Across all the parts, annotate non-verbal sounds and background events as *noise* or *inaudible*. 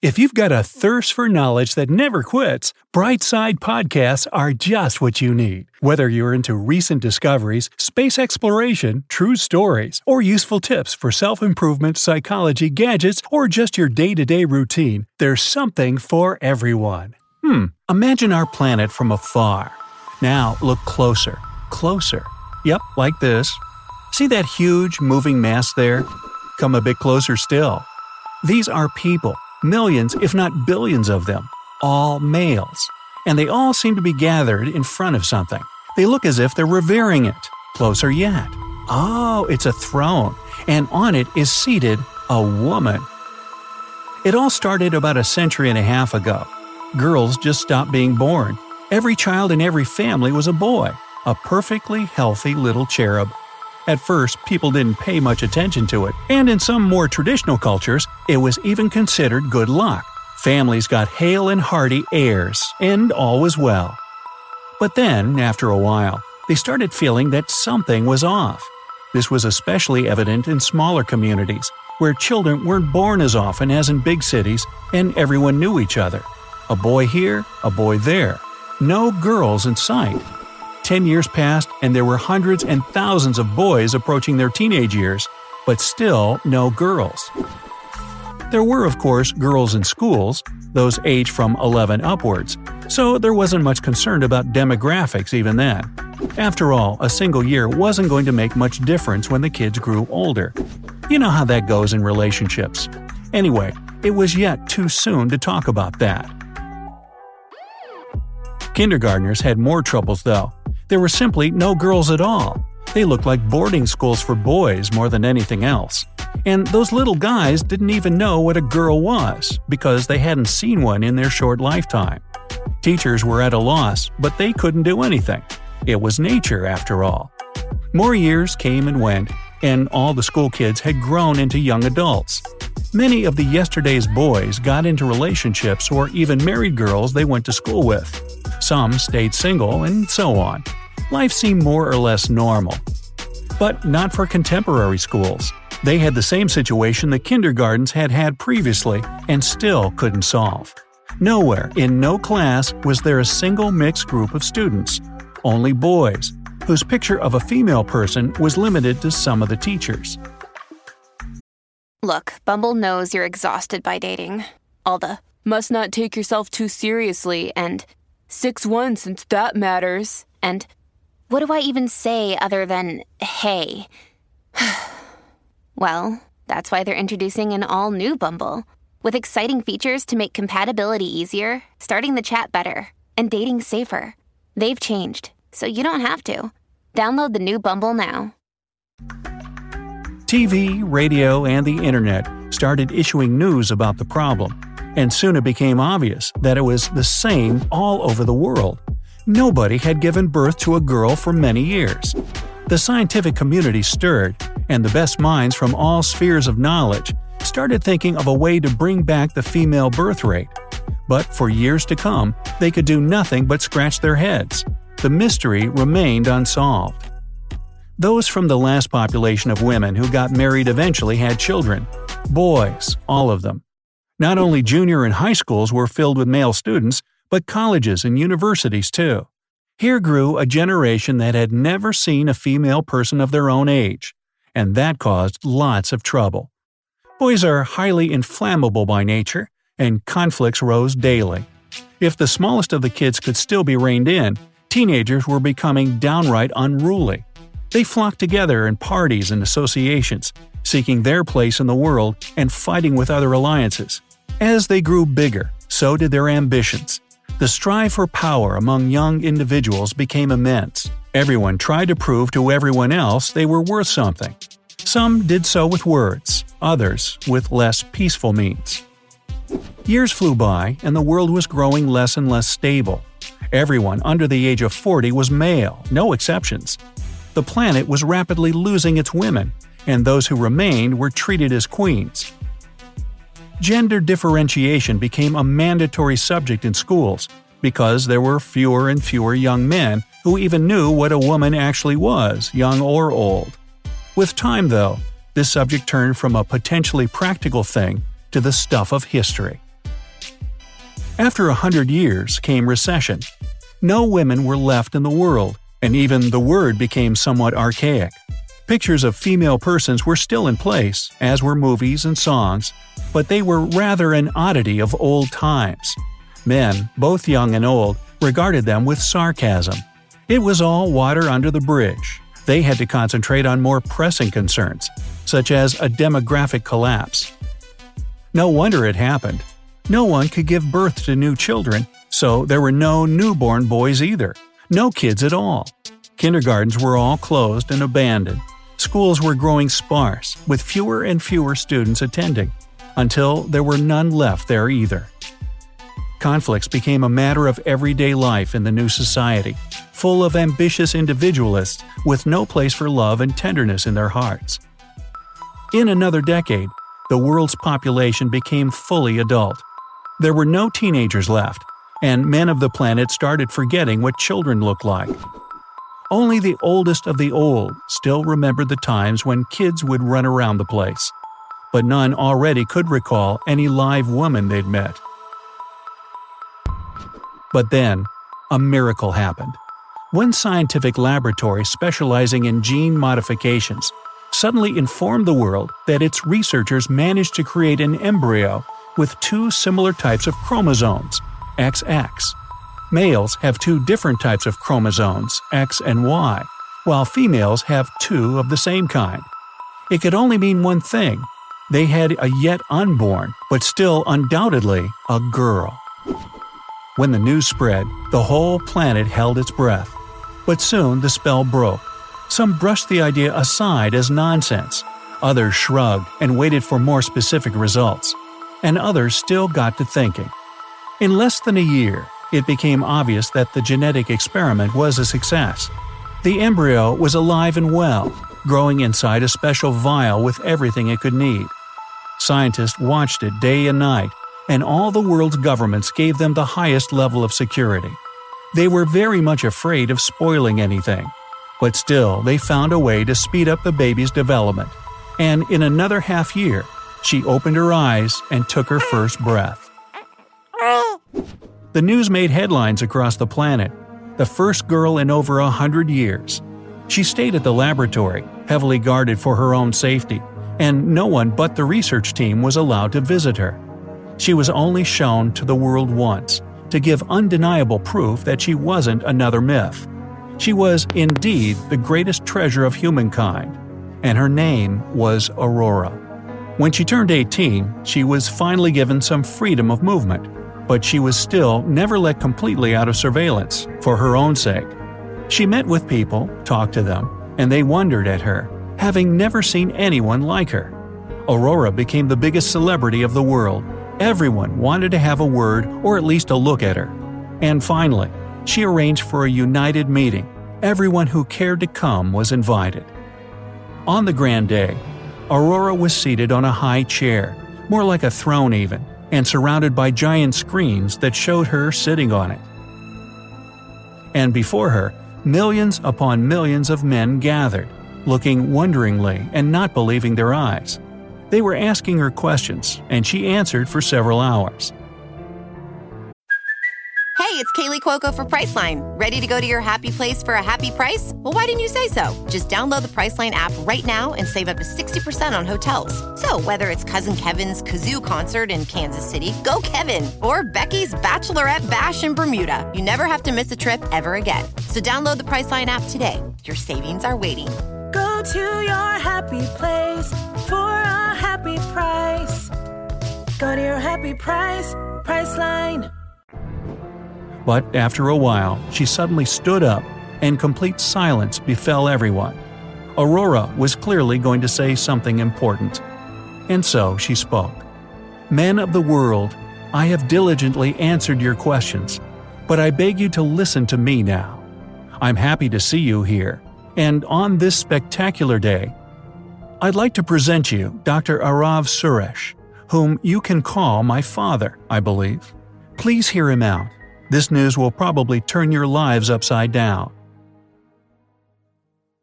If you've got a thirst for knowledge that never quits, Brightside Podcasts are just what you need. Whether you're into recent discoveries, space exploration, true stories, or useful tips for self improvement, psychology, gadgets, or just your day to day routine, there's something for everyone. Hmm, imagine our planet from afar. Now look closer, closer. Yep, like this. See that huge moving mass there? Come a bit closer still. These are people millions, if not billions of them, all males. And they all seem to be gathered in front of something. They look as if they're revering it. Closer yet. Oh, it's a throne, and on it is seated a woman. It all started about a century and a half ago. Girls just stopped being born. Every child in every family was a boy, a perfectly healthy little cherub. At first, people didn't pay much attention to it, and in some more traditional cultures, it was even considered good luck. Families got hale and hearty heirs, and all was well. But then, after a while, they started feeling that something was off. This was especially evident in smaller communities, where children weren't born as often as in big cities and everyone knew each other. A boy here, a boy there. No girls in sight. Ten years passed, and there were hundreds and thousands of boys approaching their teenage years, but still no girls. There were, of course, girls in schools, those aged from 11 upwards, so there wasn't much concern about demographics even then. After all, a single year wasn't going to make much difference when the kids grew older. You know how that goes in relationships. Anyway, it was yet too soon to talk about that. Kindergartners had more troubles though. There were simply no girls at all. They looked like boarding schools for boys more than anything else. And those little guys didn't even know what a girl was, because they hadn't seen one in their short lifetime. Teachers were at a loss, but they couldn't do anything. It was nature, after all. More years came and went, and all the school kids had grown into young adults. Many of the yesterday's boys got into relationships or even married girls they went to school with. Some stayed single, and so on. Life seemed more or less normal. But not for contemporary schools. They had the same situation the kindergartens had had previously and still couldn't solve. Nowhere, in no class, was there a single mixed group of students. Only boys, whose picture of a female person was limited to some of the teachers. Look, Bumble knows you're exhausted by dating. All the must not take yourself too seriously and 6 1 since that matters. And what do I even say other than hey? *sighs* well, that's why they're introducing an all new Bumble with exciting features to make compatibility easier, starting the chat better, and dating safer. They've changed, so you don't have to. Download the new Bumble now. TV, radio, and the internet started issuing news about the problem, and soon it became obvious that it was the same all over the world. Nobody had given birth to a girl for many years. The scientific community stirred, and the best minds from all spheres of knowledge started thinking of a way to bring back the female birth rate. But for years to come, they could do nothing but scratch their heads. The mystery remained unsolved. Those from the last population of women who got married eventually had children. Boys, all of them. Not only junior and high schools were filled with male students, but colleges and universities too. Here grew a generation that had never seen a female person of their own age, and that caused lots of trouble. Boys are highly inflammable by nature, and conflicts rose daily. If the smallest of the kids could still be reined in, teenagers were becoming downright unruly. They flocked together in parties and associations, seeking their place in the world and fighting with other alliances. As they grew bigger, so did their ambitions. The strive for power among young individuals became immense. Everyone tried to prove to everyone else they were worth something. Some did so with words, others with less peaceful means. Years flew by, and the world was growing less and less stable. Everyone under the age of 40 was male, no exceptions. The planet was rapidly losing its women, and those who remained were treated as queens. Gender differentiation became a mandatory subject in schools because there were fewer and fewer young men who even knew what a woman actually was, young or old. With time, though, this subject turned from a potentially practical thing to the stuff of history. After a hundred years came recession. No women were left in the world, and even the word became somewhat archaic. Pictures of female persons were still in place, as were movies and songs, but they were rather an oddity of old times. Men, both young and old, regarded them with sarcasm. It was all water under the bridge. They had to concentrate on more pressing concerns, such as a demographic collapse. No wonder it happened. No one could give birth to new children, so there were no newborn boys either. No kids at all. Kindergartens were all closed and abandoned. Schools were growing sparse, with fewer and fewer students attending, until there were none left there either. Conflicts became a matter of everyday life in the new society, full of ambitious individualists with no place for love and tenderness in their hearts. In another decade, the world's population became fully adult. There were no teenagers left, and men of the planet started forgetting what children looked like. Only the oldest of the old still remembered the times when kids would run around the place, but none already could recall any live woman they'd met. But then, a miracle happened. One scientific laboratory specializing in gene modifications suddenly informed the world that its researchers managed to create an embryo with two similar types of chromosomes, XX. Males have two different types of chromosomes, X and Y, while females have two of the same kind. It could only mean one thing they had a yet unborn, but still undoubtedly a girl. When the news spread, the whole planet held its breath. But soon the spell broke. Some brushed the idea aside as nonsense, others shrugged and waited for more specific results, and others still got to thinking. In less than a year, it became obvious that the genetic experiment was a success. The embryo was alive and well, growing inside a special vial with everything it could need. Scientists watched it day and night, and all the world's governments gave them the highest level of security. They were very much afraid of spoiling anything, but still they found a way to speed up the baby's development. And in another half year, she opened her eyes and took her first breath. The news made headlines across the planet. The first girl in over a hundred years. She stayed at the laboratory, heavily guarded for her own safety, and no one but the research team was allowed to visit her. She was only shown to the world once, to give undeniable proof that she wasn't another myth. She was indeed the greatest treasure of humankind, and her name was Aurora. When she turned 18, she was finally given some freedom of movement, but she was still never let completely out of surveillance, for her own sake. She met with people, talked to them, and they wondered at her, having never seen anyone like her. Aurora became the biggest celebrity of the world, Everyone wanted to have a word or at least a look at her. And finally, she arranged for a united meeting. Everyone who cared to come was invited. On the grand day, Aurora was seated on a high chair, more like a throne even, and surrounded by giant screens that showed her sitting on it. And before her, millions upon millions of men gathered, looking wonderingly and not believing their eyes. They were asking her questions, and she answered for several hours. Hey, it's Kaley Cuoco for Priceline. Ready to go to your happy place for a happy price? Well, why didn't you say so? Just download the Priceline app right now and save up to 60% on hotels. So, whether it's Cousin Kevin's Kazoo concert in Kansas City, go Kevin, or Becky's Bachelorette Bash in Bermuda, you never have to miss a trip ever again. So, download the Priceline app today. Your savings are waiting to your happy place for a happy price. Go to your happy price, Priceline. But after a while, she suddenly stood up, and complete silence befell everyone. Aurora was clearly going to say something important. And so she spoke. Men of the world, I have diligently answered your questions, but I beg you to listen to me now. I'm happy to see you here, and on this spectacular day, I'd like to present you Dr. Arav Suresh, whom you can call my father, I believe. Please hear him out. This news will probably turn your lives upside down.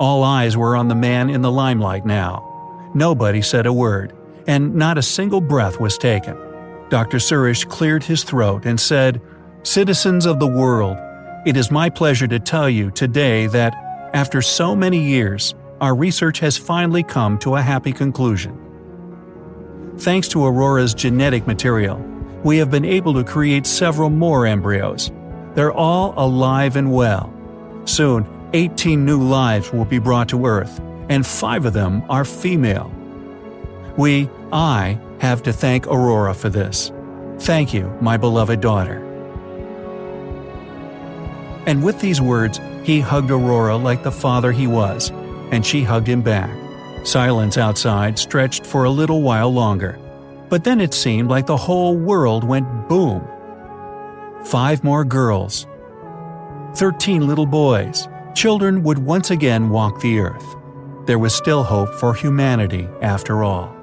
All eyes were on the man in the limelight now. Nobody said a word, and not a single breath was taken. Dr. Suresh cleared his throat and said, Citizens of the world, it is my pleasure to tell you today that, after so many years, our research has finally come to a happy conclusion. Thanks to Aurora's genetic material, we have been able to create several more embryos. They're all alive and well. Soon, 18 new lives will be brought to Earth, and five of them are female. We, I, have to thank Aurora for this. Thank you, my beloved daughter. And with these words, he hugged Aurora like the father he was, and she hugged him back. Silence outside stretched for a little while longer. But then it seemed like the whole world went boom. Five more girls. Thirteen little boys. Children would once again walk the earth. There was still hope for humanity after all.